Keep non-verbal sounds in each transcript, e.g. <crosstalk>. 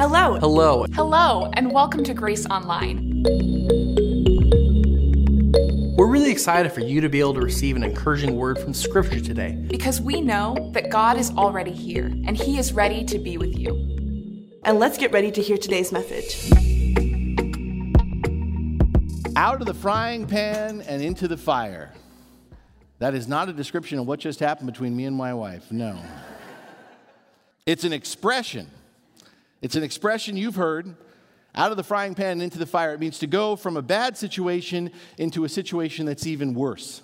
Hello. Hello. Hello, and welcome to Grace Online. We're really excited for you to be able to receive an encouraging word from Scripture today. Because we know that God is already here and He is ready to be with you. And let's get ready to hear today's message. Out of the frying pan and into the fire. That is not a description of what just happened between me and my wife. No. It's an expression. It's an expression you've heard out of the frying pan and into the fire. It means to go from a bad situation into a situation that's even worse.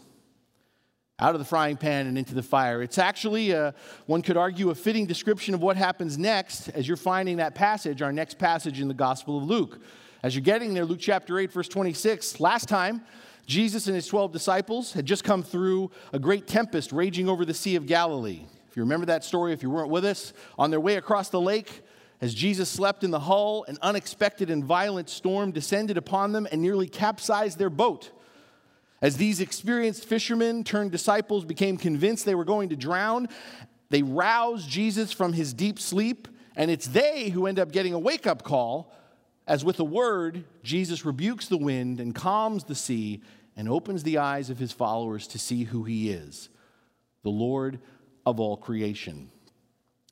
Out of the frying pan and into the fire. It's actually, a, one could argue, a fitting description of what happens next as you're finding that passage, our next passage in the Gospel of Luke. As you're getting there, Luke chapter 8, verse 26, last time, Jesus and his 12 disciples had just come through a great tempest raging over the Sea of Galilee. If you remember that story, if you weren't with us, on their way across the lake, as Jesus slept in the hull, an unexpected and violent storm descended upon them and nearly capsized their boat. As these experienced fishermen turned disciples became convinced they were going to drown, they roused Jesus from his deep sleep, and it's they who end up getting a wake up call as with a word, Jesus rebukes the wind and calms the sea and opens the eyes of his followers to see who he is the Lord of all creation.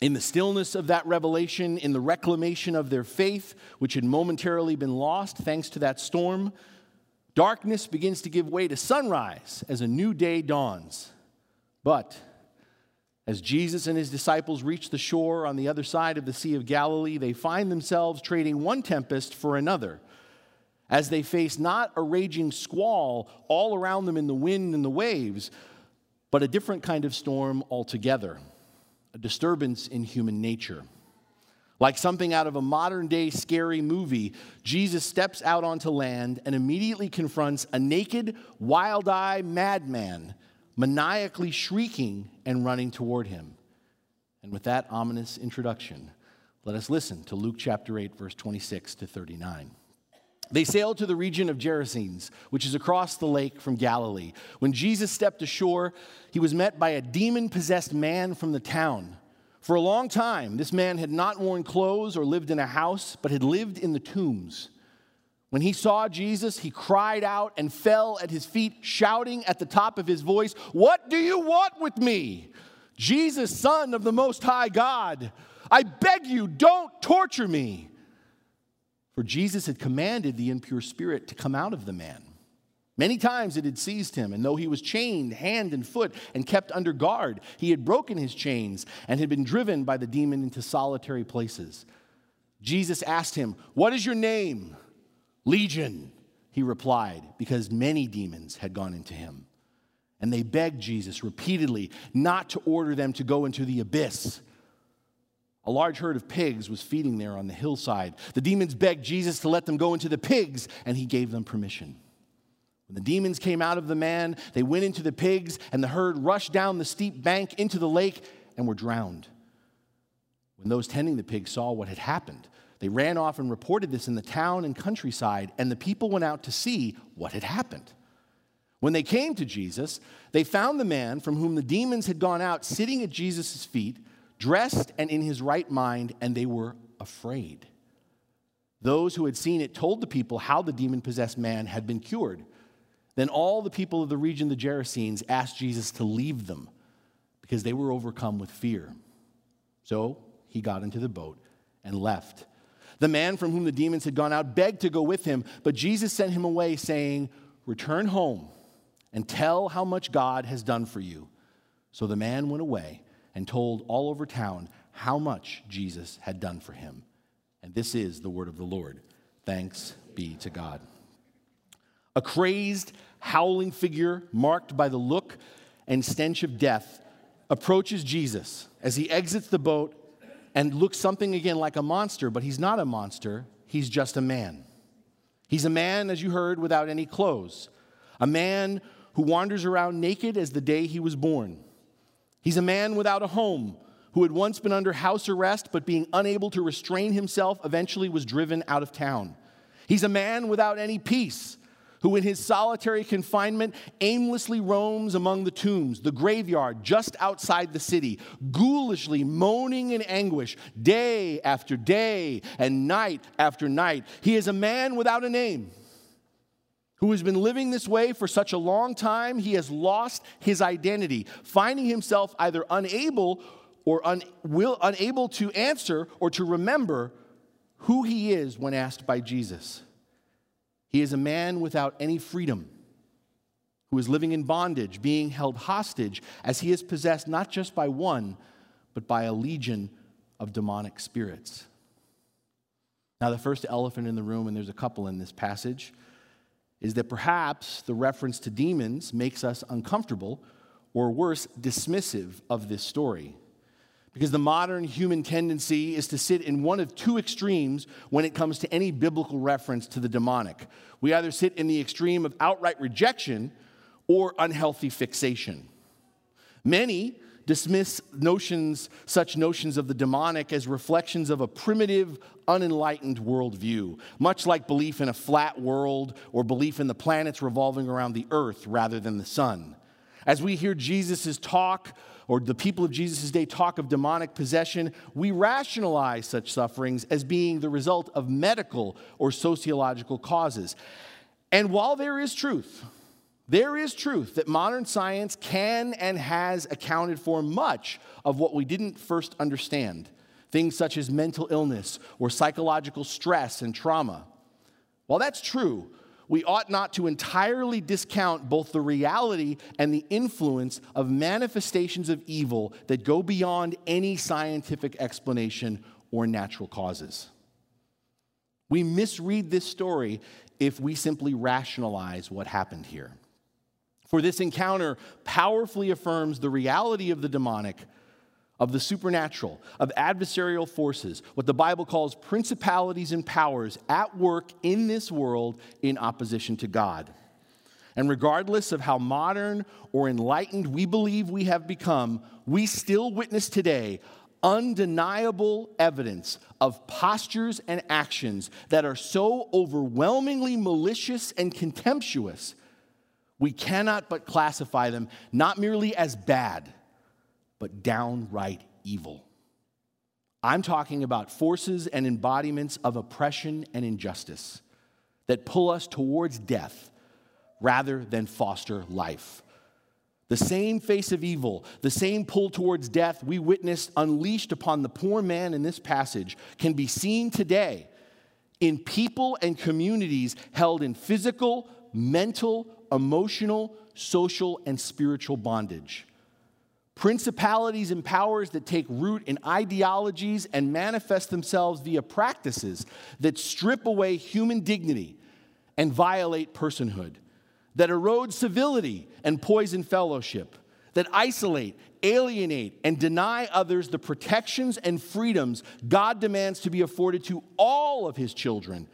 In the stillness of that revelation, in the reclamation of their faith, which had momentarily been lost thanks to that storm, darkness begins to give way to sunrise as a new day dawns. But as Jesus and his disciples reach the shore on the other side of the Sea of Galilee, they find themselves trading one tempest for another. As they face not a raging squall all around them in the wind and the waves, but a different kind of storm altogether a disturbance in human nature. Like something out of a modern day scary movie, Jesus steps out onto land and immediately confronts a naked, wild eyed madman maniacally shrieking and running toward him. And with that ominous introduction, let us listen to Luke chapter 8, verse 26 to 39. They sailed to the region of Gerasenes, which is across the lake from Galilee. When Jesus stepped ashore, he was met by a demon possessed man from the town. For a long time, this man had not worn clothes or lived in a house, but had lived in the tombs. When he saw Jesus, he cried out and fell at his feet, shouting at the top of his voice, What do you want with me? Jesus, Son of the Most High God, I beg you, don't torture me. For Jesus had commanded the impure spirit to come out of the man. Many times it had seized him, and though he was chained hand and foot and kept under guard, he had broken his chains and had been driven by the demon into solitary places. Jesus asked him, What is your name? Legion, he replied, because many demons had gone into him. And they begged Jesus repeatedly not to order them to go into the abyss. A large herd of pigs was feeding there on the hillside. The demons begged Jesus to let them go into the pigs, and he gave them permission. When the demons came out of the man, they went into the pigs, and the herd rushed down the steep bank into the lake and were drowned. When those tending the pigs saw what had happened, they ran off and reported this in the town and countryside, and the people went out to see what had happened. When they came to Jesus, they found the man from whom the demons had gone out sitting at Jesus' feet, dressed and in his right mind, and they were afraid. Those who had seen it told the people how the demon possessed man had been cured. Then all the people of the region, the Gerasenes, asked Jesus to leave them because they were overcome with fear. So he got into the boat and left the man from whom the demons had gone out begged to go with him, but Jesus sent him away, saying, Return home and tell how much God has done for you. So the man went away and told all over town how much Jesus had done for him. And this is the word of the Lord. Thanks be to God. A crazed, howling figure marked by the look and stench of death approaches Jesus as he exits the boat and looks something again like a monster, but he's not a monster, he's just a man. He's a man, as you heard, without any clothes, a man who wanders around naked as the day he was born. He's a man without a home who had once been under house arrest, but being unable to restrain himself, eventually was driven out of town. He's a man without any peace who in his solitary confinement aimlessly roams among the tombs, the graveyard just outside the city, ghoulishly moaning in anguish day after day and night after night. He is a man without a name who has been living this way for such a long time, he has lost his identity, finding himself either unable or un- will, unable to answer or to remember who he is when asked by Jesus. He is a man without any freedom who is living in bondage, being held hostage as he is possessed not just by one, but by a legion of demonic spirits. Now, the first elephant in the room, and there's a couple in this passage, is that perhaps the reference to demons makes us uncomfortable or worse, dismissive of this story. Because the modern human tendency is to sit in one of two extremes when it comes to any biblical reference to the demonic. We either sit in the extreme of outright rejection or unhealthy fixation. Many dismiss notions, such notions of the demonic as reflections of a primitive, unenlightened worldview, much like belief in a flat world or belief in the planets revolving around the earth rather than the sun. As we hear Jesus' talk or the people of Jesus' day talk of demonic possession, we rationalize such sufferings as being the result of medical or sociological causes. And while there is truth, there is truth that modern science can and has accounted for much of what we didn't first understand, things such as mental illness or psychological stress and trauma. While that's true, we ought not to entirely discount both the reality and the influence of manifestations of evil that go beyond any scientific explanation or natural causes. We misread this story if we simply rationalize what happened here. For this encounter powerfully affirms the reality of the demonic of the supernatural, of adversarial forces, what the Bible calls principalities and powers at work in this world in opposition to God. And regardless of how modern or enlightened we believe we have become, we still witness today undeniable evidence of postures and actions that are so overwhelmingly malicious and contemptuous, we cannot but classify them not merely as bad but downright evil. I'm talking about forces and embodiments of oppression and injustice that pull us towards death rather than foster life. The same face of evil, the same pull towards death we witnessed unleashed upon the poor man in this passage can be seen today in people and communities held in physical, mental, emotional, social, and spiritual bondage. Principalities and powers that take root in ideologies and manifest themselves via practices that strip away human dignity and violate personhood, that erode civility and poison fellowship, that isolate, alienate, and deny others the protections and freedoms God demands to be afforded to all of his children,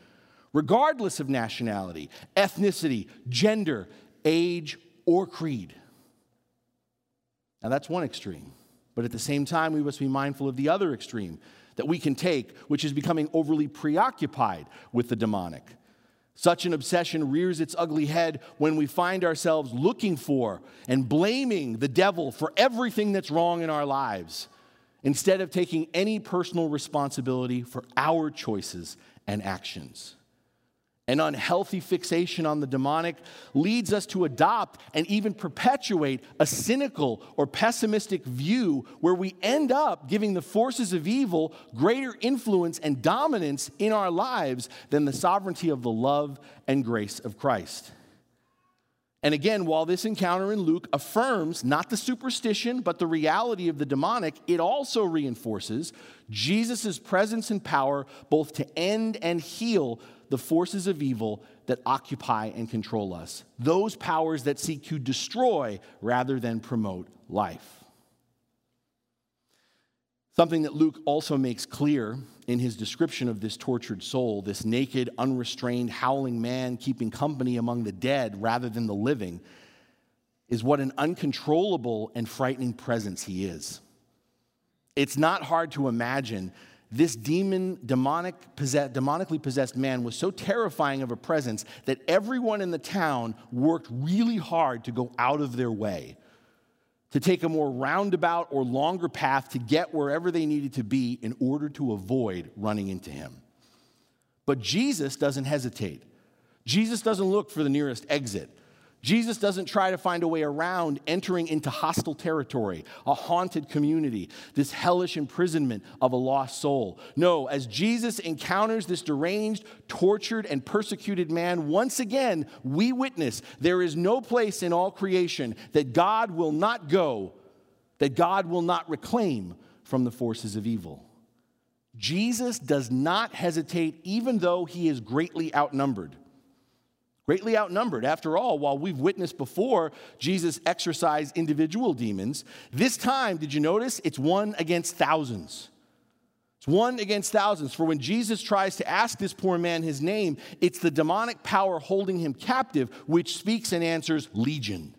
regardless of nationality, ethnicity, gender, age, or creed. Now, that's one extreme. But at the same time, we must be mindful of the other extreme that we can take, which is becoming overly preoccupied with the demonic. Such an obsession rears its ugly head when we find ourselves looking for and blaming the devil for everything that's wrong in our lives, instead of taking any personal responsibility for our choices and actions. An unhealthy fixation on the demonic leads us to adopt and even perpetuate a cynical or pessimistic view where we end up giving the forces of evil greater influence and dominance in our lives than the sovereignty of the love and grace of Christ. And again, while this encounter in Luke affirms not the superstition, but the reality of the demonic, it also reinforces Jesus' presence and power both to end and heal the forces of evil that occupy and control us, those powers that seek to destroy rather than promote life. Something that Luke also makes clear in his description of this tortured soul, this naked, unrestrained, howling man keeping company among the dead rather than the living, is what an uncontrollable and frightening presence he is. It's not hard to imagine this demon, demonic, possess, demonically possessed man was so terrifying of a presence that everyone in the town worked really hard to go out of their way, to take a more roundabout or longer path to get wherever they needed to be in order to avoid running into him. But Jesus doesn't hesitate. Jesus doesn't look for the nearest exit. Jesus doesn't try to find a way around entering into hostile territory, a haunted community, this hellish imprisonment of a lost soul. No, as Jesus encounters this deranged, tortured, and persecuted man, once again, we witness there is no place in all creation that God will not go, that God will not reclaim from the forces of evil. Jesus does not hesitate, even though he is greatly outnumbered greatly outnumbered. After all, while we've witnessed before Jesus exorcise individual demons, this time, did you notice? It's one against thousands. It's one against thousands. For when Jesus tries to ask this poor man his name, it's the demonic power holding him captive which speaks and answers legion.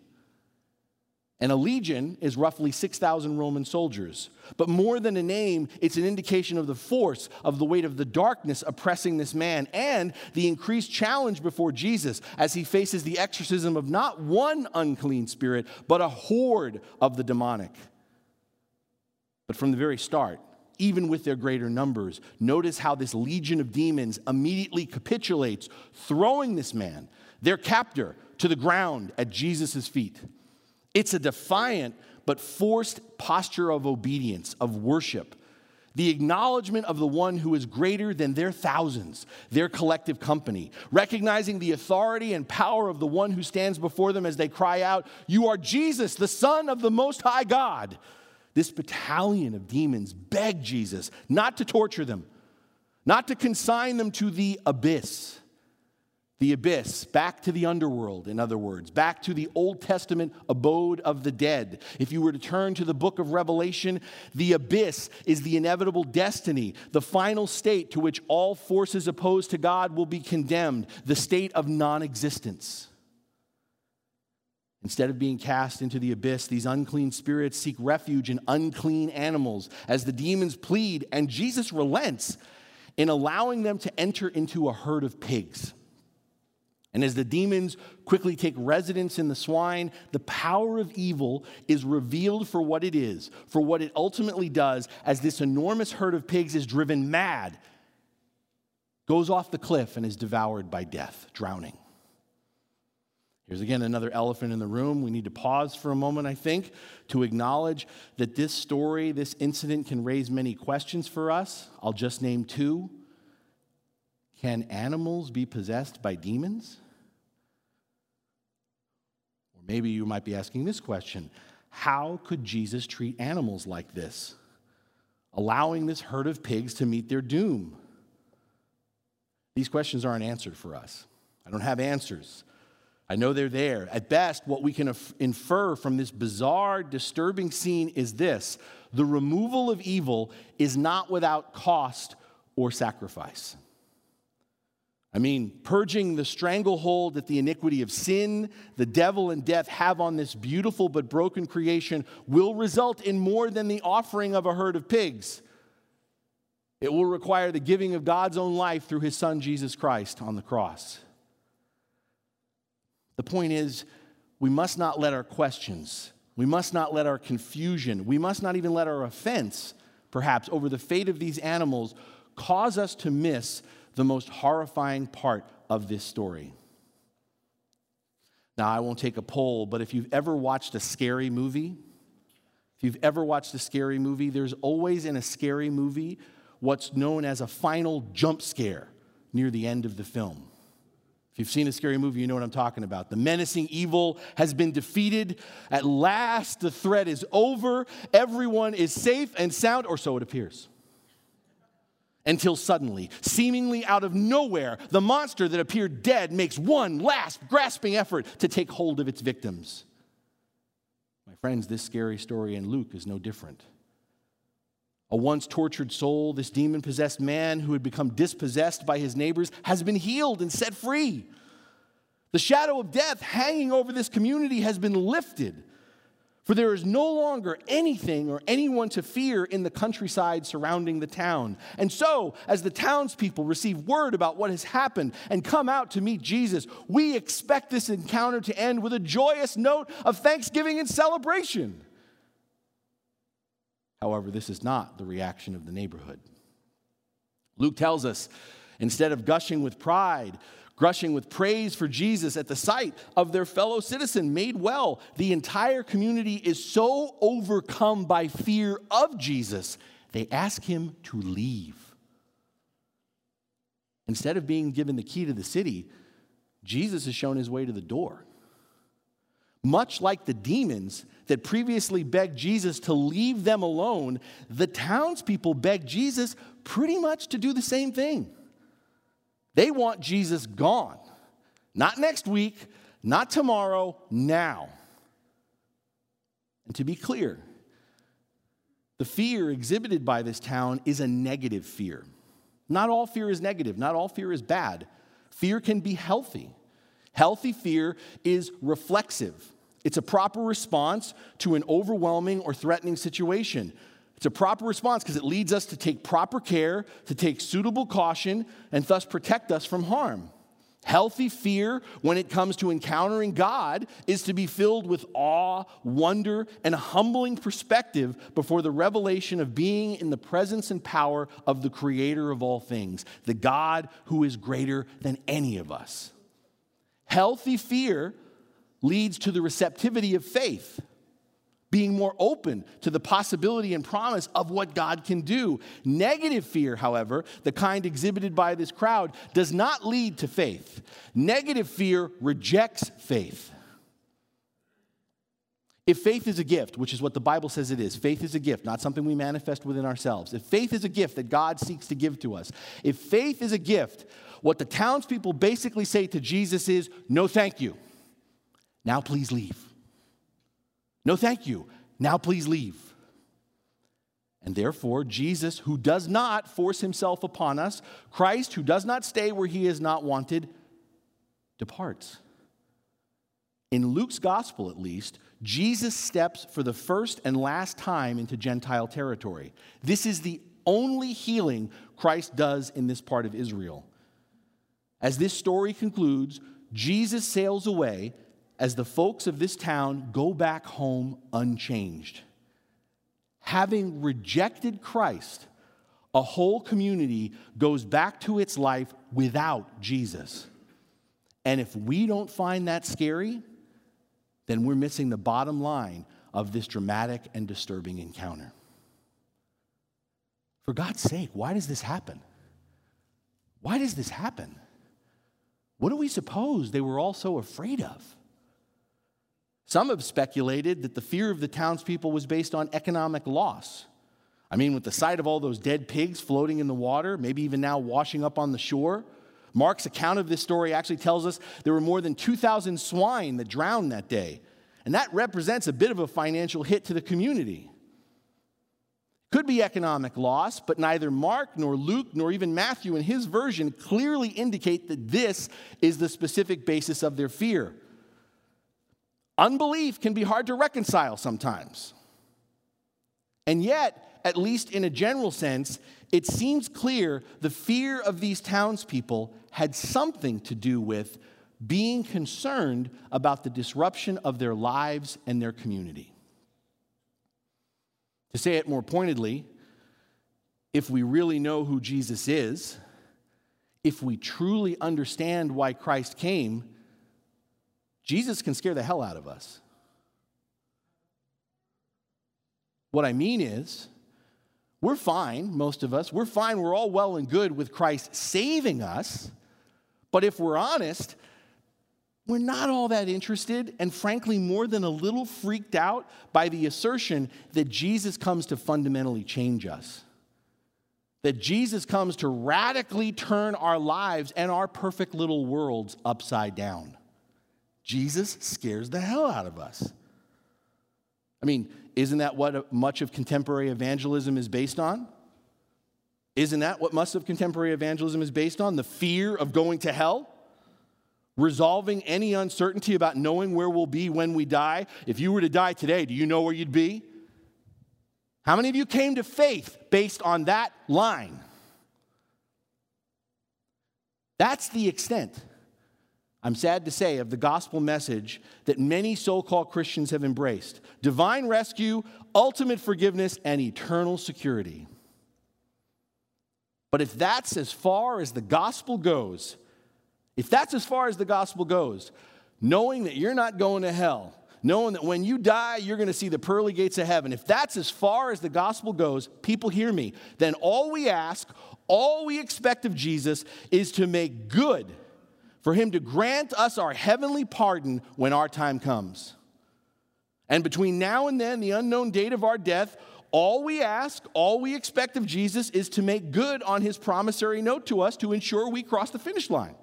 And a legion is roughly 6,000 Roman soldiers. But more than a name, it's an indication of the force, of the weight of the darkness oppressing this man, and the increased challenge before Jesus as he faces the exorcism of not one unclean spirit, but a horde of the demonic. But from the very start, even with their greater numbers, notice how this legion of demons immediately capitulates, throwing this man, their captor, to the ground at Jesus' feet. It's a defiant but forced posture of obedience, of worship. The acknowledgement of the one who is greater than their thousands, their collective company, recognizing the authority and power of the one who stands before them as they cry out, You are Jesus, the Son of the Most High God. This battalion of demons beg Jesus not to torture them, not to consign them to the abyss the abyss, back to the underworld, in other words, back to the Old Testament abode of the dead. If you were to turn to the book of Revelation, the abyss is the inevitable destiny, the final state to which all forces opposed to God will be condemned, the state of non existence. Instead of being cast into the abyss, these unclean spirits seek refuge in unclean animals as the demons plead, and Jesus relents in allowing them to enter into a herd of pigs. And as the demons quickly take residence in the swine, the power of evil is revealed for what it is, for what it ultimately does, as this enormous herd of pigs is driven mad, goes off the cliff, and is devoured by death, drowning. Here's again another elephant in the room. We need to pause for a moment, I think, to acknowledge that this story, this incident, can raise many questions for us. I'll just name two. Can animals be possessed by demons? Or maybe you might be asking this question How could Jesus treat animals like this, allowing this herd of pigs to meet their doom? These questions aren't answered for us. I don't have answers. I know they're there. At best, what we can infer from this bizarre, disturbing scene is this the removal of evil is not without cost or sacrifice. I mean, purging the stranglehold that the iniquity of sin, the devil, and death have on this beautiful but broken creation will result in more than the offering of a herd of pigs. It will require the giving of God's own life through his son Jesus Christ on the cross. The point is, we must not let our questions, we must not let our confusion, we must not even let our offense, perhaps, over the fate of these animals cause us to miss the most horrifying part of this story. Now, I won't take a poll, but if you've ever watched a scary movie, if you've ever watched a scary movie, there's always in a scary movie what's known as a final jump scare near the end of the film. If you've seen a scary movie, you know what I'm talking about. The menacing evil has been defeated. At last, the threat is over. Everyone is safe and sound, or so it appears until suddenly, seemingly out of nowhere, the monster that appeared dead makes one last grasping effort to take hold of its victims. My friends, this scary story in Luke is no different. A once tortured soul, this demon possessed man who had become dispossessed by his neighbors, has been healed and set free. The shadow of death hanging over this community has been lifted. For there is no longer anything or anyone to fear in the countryside surrounding the town. And so, as the townspeople receive word about what has happened and come out to meet Jesus, we expect this encounter to end with a joyous note of thanksgiving and celebration. However, this is not the reaction of the neighborhood. Luke tells us instead of gushing with pride, gushing with praise for Jesus at the sight of their fellow citizen made well, the entire community is so overcome by fear of Jesus, they ask him to leave. Instead of being given the key to the city, Jesus is shown his way to the door. Much like the demons that previously begged Jesus to leave them alone, the townspeople beg Jesus pretty much to do the same thing. They want Jesus gone. Not next week, not tomorrow, now. And to be clear, the fear exhibited by this town is a negative fear. Not all fear is negative, not all fear is bad. Fear can be healthy. Healthy fear is reflexive. It's a proper response to an overwhelming or threatening situation. It's a proper response because it leads us to take proper care, to take suitable caution, and thus protect us from harm. Healthy fear, when it comes to encountering God, is to be filled with awe, wonder, and a humbling perspective before the revelation of being in the presence and power of the Creator of all things, the God who is greater than any of us. Healthy fear leads to the receptivity of faith being more open to the possibility and promise of what God can do. Negative fear, however, the kind exhibited by this crowd, does not lead to faith. Negative fear rejects faith. If faith is a gift, which is what the Bible says it is, faith is a gift, not something we manifest within ourselves. If faith is a gift that God seeks to give to us, if faith is a gift, what the townspeople basically say to Jesus is, no, thank you. Now please leave. No, thank you. Now please leave. And therefore, Jesus, who does not force himself upon us, Christ, who does not stay where he is not wanted, departs. In Luke's gospel, at least, Jesus steps for the first and last time into Gentile territory. This is the only healing Christ does in this part of Israel. As this story concludes, Jesus sails away as the folks of this town go back home unchanged. Having rejected Christ, a whole community goes back to its life without Jesus. And if we don't find that scary, then we're missing the bottom line of this dramatic and disturbing encounter. For God's sake, why does this happen? Why does this happen? What do we suppose they were all so afraid of? Some have speculated that the fear of the townspeople was based on economic loss. I mean, with the sight of all those dead pigs floating in the water, maybe even now washing up on the shore, Mark's account of this story actually tells us there were more than 2,000 swine that drowned that day. And that represents a bit of a financial hit to the community. Could be economic loss, but neither Mark nor Luke nor even Matthew in his version clearly indicate that this is the specific basis of their fear. Unbelief can be hard to reconcile sometimes. And yet, at least in a general sense, it seems clear the fear of these townspeople had something to do with being concerned about the disruption of their lives and their community. To say it more pointedly, if we really know who Jesus is, if we truly understand why Christ came, Jesus can scare the hell out of us. What I mean is, we're fine, most of us. We're fine. We're all well and good with Christ saving us. But if we're honest, we're not all that interested, and frankly, more than a little freaked out by the assertion that Jesus comes to fundamentally change us. That Jesus comes to radically turn our lives and our perfect little worlds upside down. Jesus scares the hell out of us. I mean, isn't that what much of contemporary evangelism is based on? Isn't that what much of contemporary evangelism is based on? The fear of going to hell? resolving any uncertainty about knowing where we'll be when we die. If you were to die today, do you know where you'd be? How many of you came to faith based on that line? That's the extent, I'm sad to say, of the gospel message that many so called Christians have embraced divine rescue, ultimate forgiveness, and eternal security. But if that's as far as the gospel goes, if that's as far as the gospel goes, knowing that you're not going to hell, knowing that when you die, you're going to see the pearly gates of heaven, if that's as far as the gospel goes, people hear me, then all we ask, all we expect of Jesus is to make good, for him to grant us our heavenly pardon when our time comes. And between now and then, the unknown date of our death, all we ask, all we expect of Jesus is to make good on his promissory note to us to ensure we cross the finish line.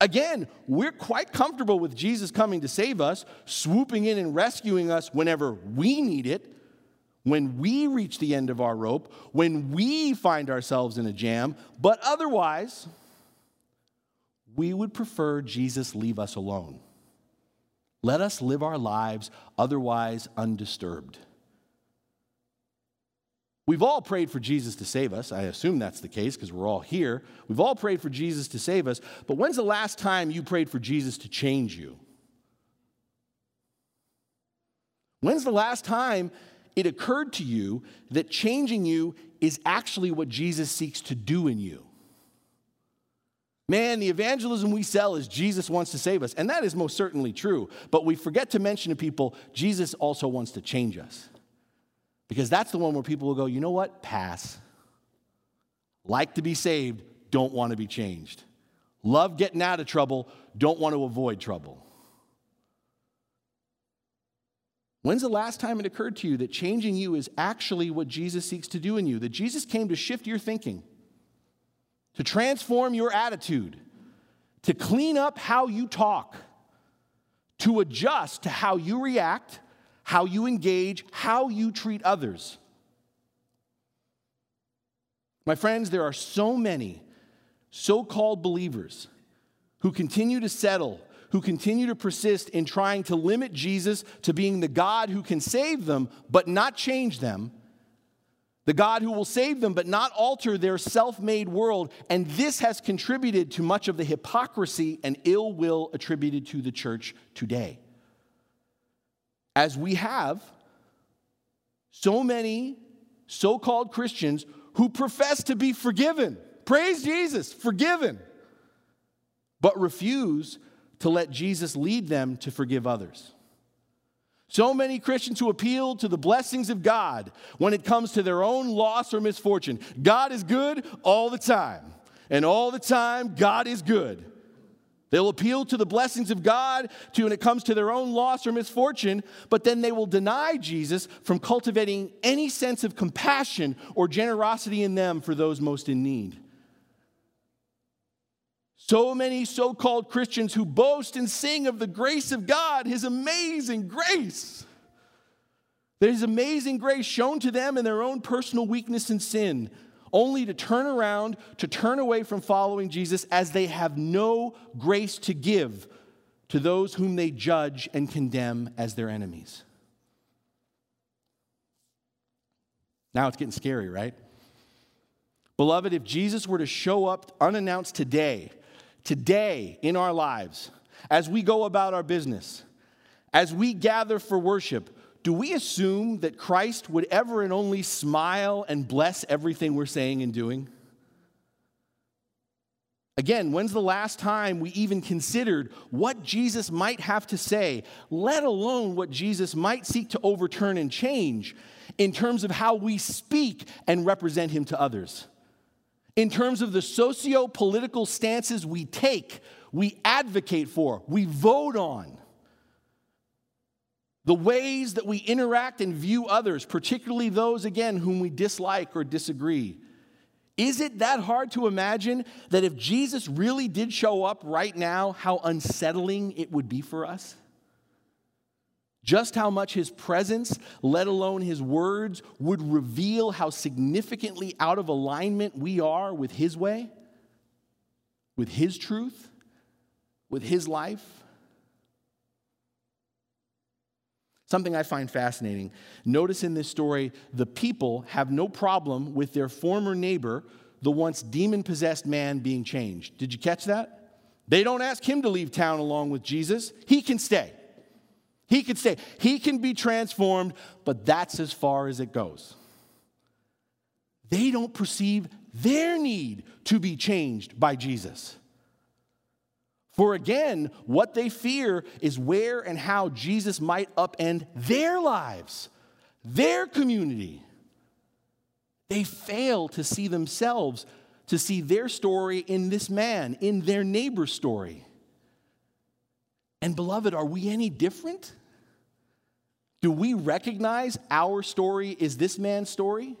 Again, we're quite comfortable with Jesus coming to save us, swooping in and rescuing us whenever we need it, when we reach the end of our rope, when we find ourselves in a jam, but otherwise, we would prefer Jesus leave us alone. Let us live our lives otherwise undisturbed. We've all prayed for Jesus to save us. I assume that's the case because we're all here. We've all prayed for Jesus to save us. But when's the last time you prayed for Jesus to change you? When's the last time it occurred to you that changing you is actually what Jesus seeks to do in you? Man, the evangelism we sell is Jesus wants to save us. And that is most certainly true. But we forget to mention to people, Jesus also wants to change us. Because that's the one where people will go, you know what? Pass. Like to be saved, don't want to be changed. Love getting out of trouble, don't want to avoid trouble. When's the last time it occurred to you that changing you is actually what Jesus seeks to do in you? That Jesus came to shift your thinking, to transform your attitude, to clean up how you talk, to adjust to how you react how you engage, how you treat others. My friends, there are so many so called believers who continue to settle, who continue to persist in trying to limit Jesus to being the God who can save them but not change them, the God who will save them but not alter their self made world. And this has contributed to much of the hypocrisy and ill will attributed to the church today as we have so many so called Christians who profess to be forgiven. Praise Jesus, forgiven, but refuse to let Jesus lead them to forgive others. So many Christians who appeal to the blessings of God when it comes to their own loss or misfortune. God is good all the time, and all the time, God is good. They'll appeal to the blessings of God to when it comes to their own loss or misfortune, but then they will deny Jesus from cultivating any sense of compassion or generosity in them for those most in need. So many so called Christians who boast and sing of the grace of God, His amazing grace. There's amazing grace shown to them in their own personal weakness and sin only to turn around, to turn away from following Jesus as they have no grace to give to those whom they judge and condemn as their enemies. Now it's getting scary, right? Beloved, if Jesus were to show up unannounced today, today in our lives, as we go about our business, as we gather for worship, do we assume that Christ would ever and only smile and bless everything we're saying and doing? Again, when's the last time we even considered what Jesus might have to say, let alone what Jesus might seek to overturn and change in terms of how we speak and represent him to others? In terms of the socio political stances we take, we advocate for, we vote on the ways that we interact and view others, particularly those, again, whom we dislike or disagree. Is it that hard to imagine that if Jesus really did show up right now, how unsettling it would be for us? Just how much his presence, let alone his words, would reveal how significantly out of alignment we are with his way, with his truth, with his life? Something I find fascinating. Notice in this story, the people have no problem with their former neighbor, the once demon possessed man, being changed. Did you catch that? They don't ask him to leave town along with Jesus, he can stay. He can say, He can be transformed, but that's as far as it goes. They don't perceive their need to be changed by Jesus. For again, what they fear is where and how Jesus might upend their lives, their community. They fail to see themselves, to see their story in this man, in their neighbor's story. And beloved, are we any different? Do we recognize our story is this man's story?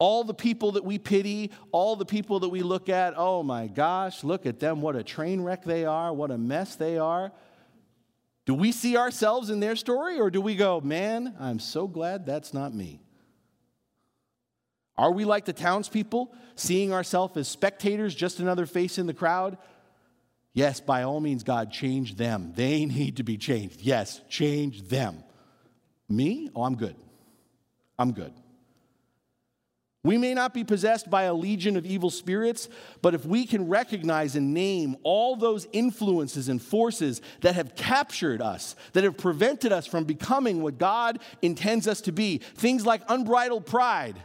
All the people that we pity, all the people that we look at, oh my gosh, look at them, what a train wreck they are, what a mess they are. Do we see ourselves in their story, or do we go, man, I'm so glad that's not me? Are we like the townspeople, seeing ourselves as spectators, just another face in the crowd? Yes, by all means, God, change them. They <laughs> need to be changed. Yes, change them. Me? Oh, I'm good. I'm good. We may not be possessed by a legion of evil spirits, but if we can recognize and name all those influences and forces that have captured us, that have prevented us from becoming what God intends us to be, things like unbridled pride,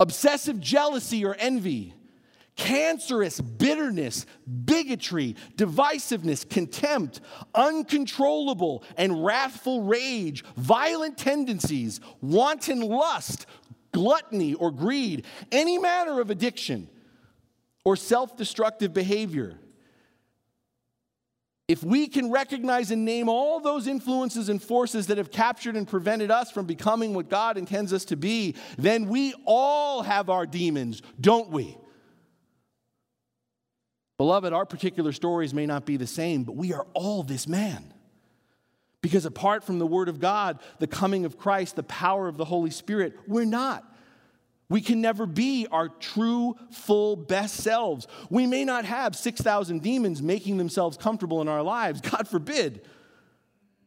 obsessive jealousy or envy, cancerous bitterness, bigotry, divisiveness, contempt, uncontrollable and wrathful rage, violent tendencies, wanton lust, gluttony or greed, any manner of addiction or self destructive behavior. If we can recognize and name all those influences and forces that have captured and prevented us from becoming what God intends us to be, then we all have our demons, don't we? Beloved, our particular stories may not be the same, but we are all this man. Because apart from the Word of God, the coming of Christ, the power of the Holy Spirit, we're not. We can never be our true, full, best selves. We may not have 6,000 demons making themselves comfortable in our lives, God forbid.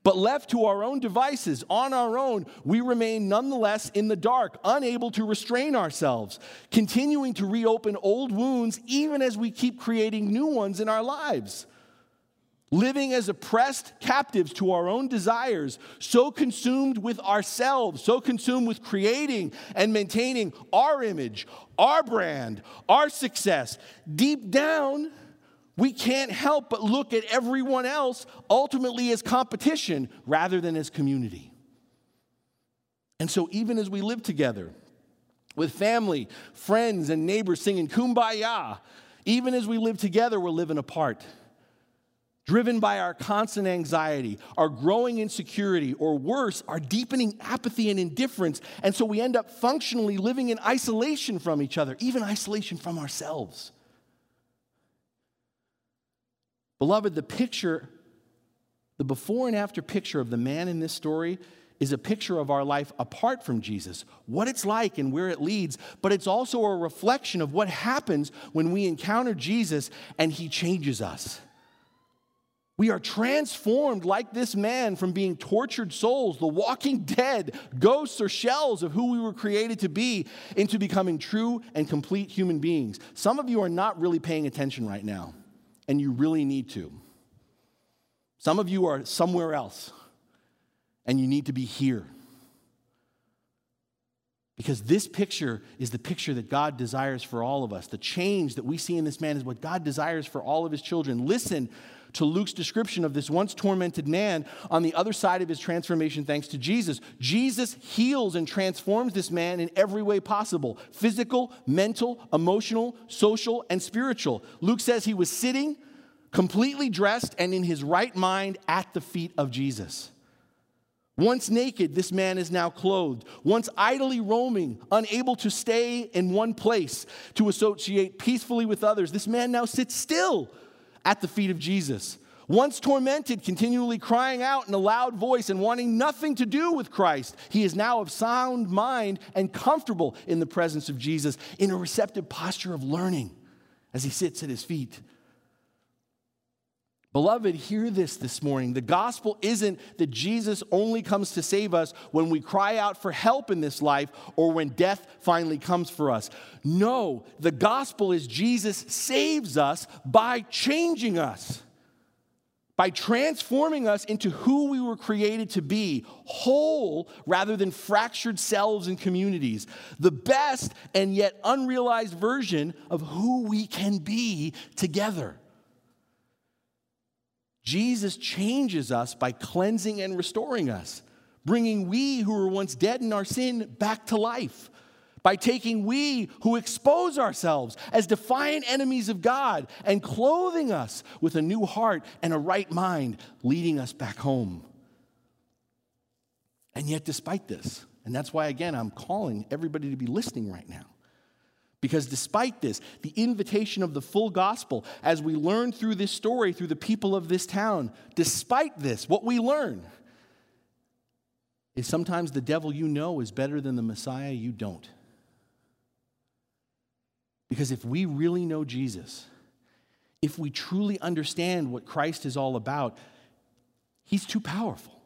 But left to our own devices, on our own, we remain nonetheless in the dark, unable to restrain ourselves, continuing to reopen old wounds even as we keep creating new ones in our lives living as oppressed captives to our own desires, so consumed with ourselves, so consumed with creating and maintaining our image, our brand, our success. Deep down, we can't help but look at everyone else ultimately as competition rather than as community. And so, even as we live together with family, friends, and neighbors singing kumbaya, even as we live together, we're living apart driven by our constant anxiety, our growing insecurity, or worse, our deepening apathy and indifference. And so we end up functionally living in isolation from each other, even isolation from ourselves. Beloved, the picture, the before and after picture of the man in this story is a picture of our life apart from Jesus, what it's like and where it leads, but it's also a reflection of what happens when we encounter Jesus and he changes us. We are transformed like this man from being tortured souls, the walking dead, ghosts or shells of who we were created to be, into becoming true and complete human beings. Some of you are not really paying attention right now, and you really need to. Some of you are somewhere else, and you need to be here. Because this picture is the picture that God desires for all of us. The change that we see in this man is what God desires for all of his children. Listen to Luke's description of this once tormented man on the other side of his transformation thanks to Jesus. Jesus heals and transforms this man in every way possible physical, mental, emotional, social, and spiritual. Luke says he was sitting, completely dressed, and in his right mind at the feet of Jesus. Once naked, this man is now clothed. Once idly roaming, unable to stay in one place to associate peacefully with others, this man now sits still at the feet of Jesus. Once tormented, continually crying out in a loud voice and wanting nothing to do with Christ, he is now of sound mind and comfortable in the presence of Jesus in a receptive posture of learning as he sits at his feet. Beloved, hear this this morning. The gospel isn't that Jesus only comes to save us when we cry out for help in this life or when death finally comes for us. No, the gospel is Jesus saves us by changing us, by transforming us into who we were created to be, whole rather than fractured selves and communities. The best and yet unrealized version of who we can be together. Jesus changes us by cleansing and restoring us, bringing we who were once dead in our sin back to life. By taking we who expose ourselves as defiant enemies of God and clothing us with a new heart and a right mind, leading us back home. And yet, despite this, and that's why, again, I'm calling everybody to be listening right now. Because despite this, the invitation of the full gospel, as we learn through this story, through the people of this town, despite this, what we learn is sometimes the devil you know is better than the Messiah you don't. Because if we really know Jesus, if we truly understand what Christ is all about, he's too powerful.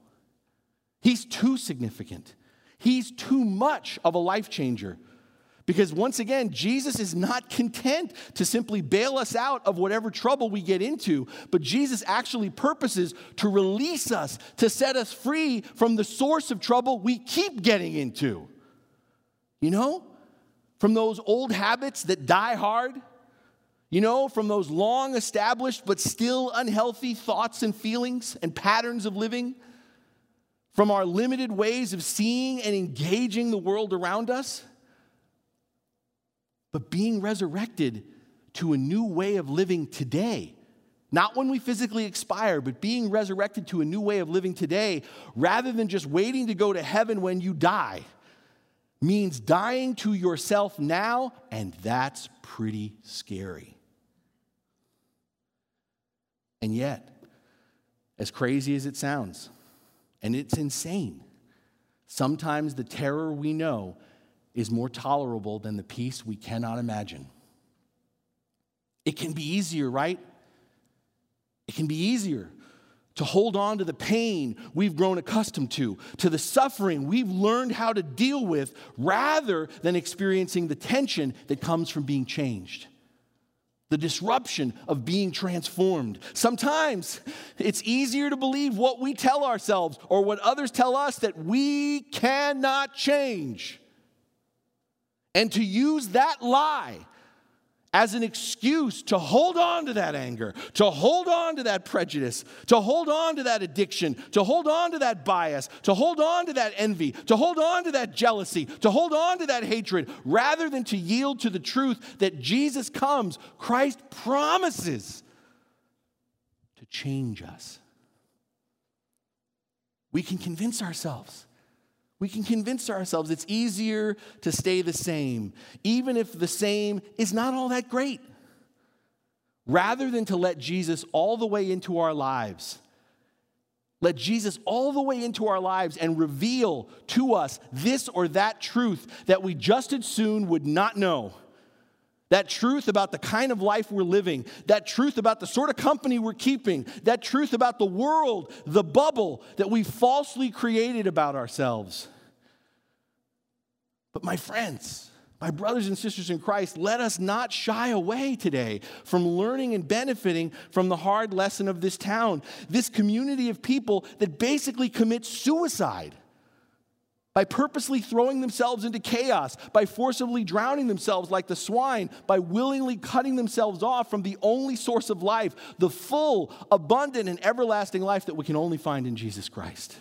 He's too significant. He's too much of a life changer because once again, Jesus is not content to simply bail us out of whatever trouble we get into, but Jesus actually purposes to release us, to set us free from the source of trouble we keep getting into. You know, from those old habits that die hard, you know, from those long established but still unhealthy thoughts and feelings and patterns of living, from our limited ways of seeing and engaging the world around us but being resurrected to a new way of living today. Not when we physically expire, but being resurrected to a new way of living today rather than just waiting to go to heaven when you die means dying to yourself now, and that's pretty scary. And yet, as crazy as it sounds, and it's insane, sometimes the terror we know is more tolerable than the peace we cannot imagine. It can be easier, right? It can be easier to hold on to the pain we've grown accustomed to, to the suffering we've learned how to deal with, rather than experiencing the tension that comes from being changed. The disruption of being transformed. Sometimes it's easier to believe what we tell ourselves or what others tell us that we cannot change and to use that lie as an excuse to hold on to that anger, to hold on to that prejudice, to hold on to that addiction, to hold on to that bias, to hold on to that envy, to hold on to that jealousy, to hold on to that hatred, rather than to yield to the truth that Jesus comes, Christ promises to change us. We can convince ourselves we can convince ourselves it's easier to stay the same, even if the same is not all that great. Rather than to let Jesus all the way into our lives, let Jesus all the way into our lives and reveal to us this or that truth that we just as soon would not know. That truth about the kind of life we're living, that truth about the sort of company we're keeping, that truth about the world, the bubble that we falsely created about ourselves. But, my friends, my brothers and sisters in Christ, let us not shy away today from learning and benefiting from the hard lesson of this town, this community of people that basically commit suicide by purposely throwing themselves into chaos, by forcibly drowning themselves like the swine, by willingly cutting themselves off from the only source of life, the full, abundant, and everlasting life that we can only find in Jesus Christ.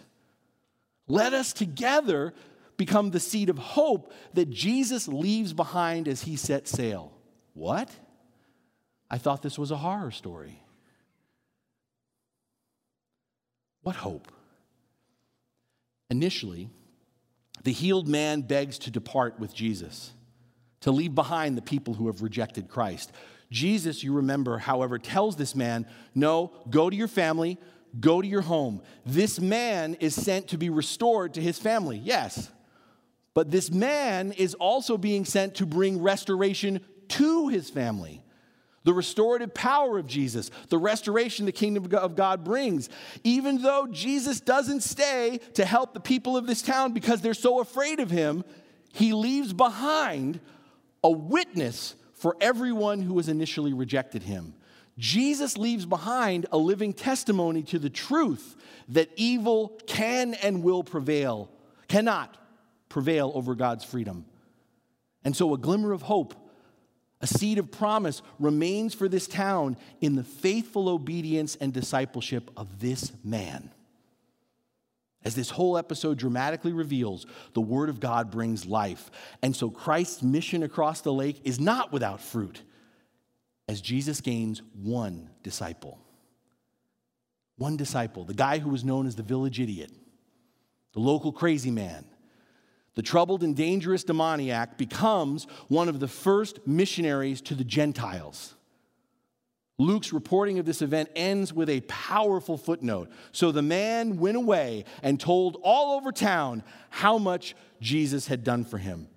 Let us together become the seed of hope that Jesus leaves behind as he sets sail. What? I thought this was a horror story. What hope? Initially, the healed man begs to depart with Jesus, to leave behind the people who have rejected Christ. Jesus, you remember, however, tells this man, No, go to your family, go to your home. This man is sent to be restored to his family. Yes. But this man is also being sent to bring restoration to his family. the restorative power of Jesus, the restoration the kingdom of God brings. Even though Jesus doesn't stay to help the people of this town because they're so afraid of him, he leaves behind a witness for everyone who has initially rejected him. Jesus leaves behind a living testimony to the truth that evil can and will prevail, cannot prevail over God's freedom. And so, a glimmer of hope a seed of promise remains for this town in the faithful obedience and discipleship of this man. As this whole episode dramatically reveals, the Word of God brings life. And so Christ's mission across the lake is not without fruit as Jesus gains one disciple. One disciple, the guy who was known as the village idiot, the local crazy man, the troubled and dangerous demoniac becomes one of the first missionaries to the Gentiles. Luke's reporting of this event ends with a powerful footnote. So the man went away and told all over town how much Jesus had done for him.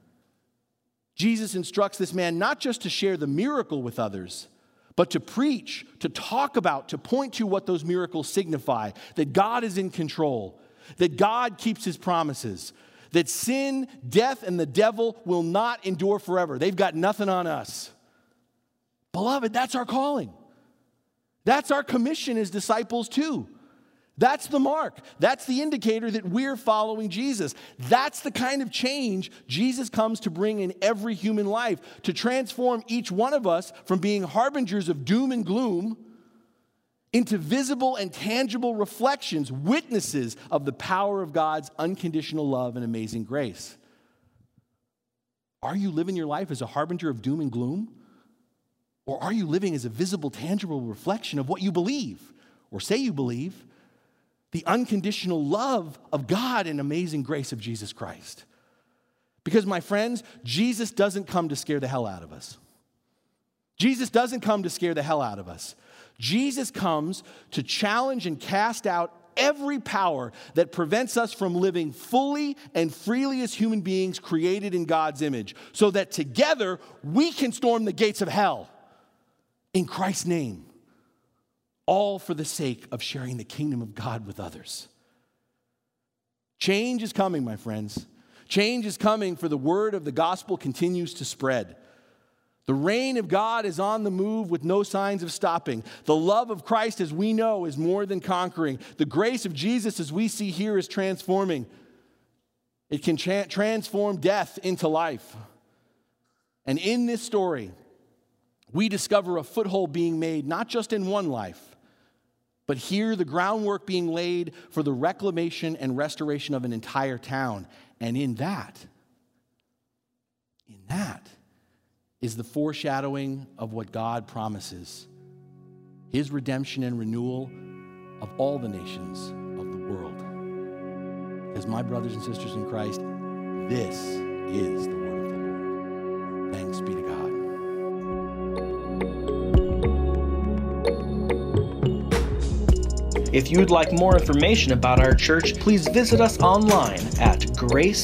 Jesus instructs this man not just to share the miracle with others, but to preach, to talk about, to point to what those miracles signify that God is in control, that God keeps his promises, that sin, death, and the devil will not endure forever. They've got nothing on us. Beloved, that's our calling. That's our commission as disciples, too. That's the mark. That's the indicator that we're following Jesus. That's the kind of change Jesus comes to bring in every human life, to transform each one of us from being harbingers of doom and gloom into visible and tangible reflections, witnesses of the power of God's unconditional love and amazing grace. Are you living your life as a harbinger of doom and gloom? Or are you living as a visible, tangible reflection of what you believe or say you believe? The unconditional love of God and amazing grace of Jesus Christ. Because, my friends, Jesus doesn't come to scare the hell out of us. Jesus doesn't come to scare the hell out of us. Jesus comes to challenge and cast out every power that prevents us from living fully and freely as human beings created in God's image, so that together we can storm the gates of hell in Christ's name, all for the sake of sharing the kingdom of God with others. Change is coming, my friends. Change is coming, for the word of the gospel continues to spread. The reign of God is on the move with no signs of stopping. The love of Christ, as we know, is more than conquering. The grace of Jesus, as we see here, is transforming. It can tra- transform death into life. And in this story, we discover a foothold being made, not just in one life, but here the groundwork being laid for the reclamation and restoration of an entire town. And in that, in that, is the foreshadowing of what God promises his redemption and renewal of all the nations of the world. Because, my brothers and sisters in Christ, this is the word of the Lord. Thanks be to God. If you'd like more information about our church, please visit us online at gracehb.org.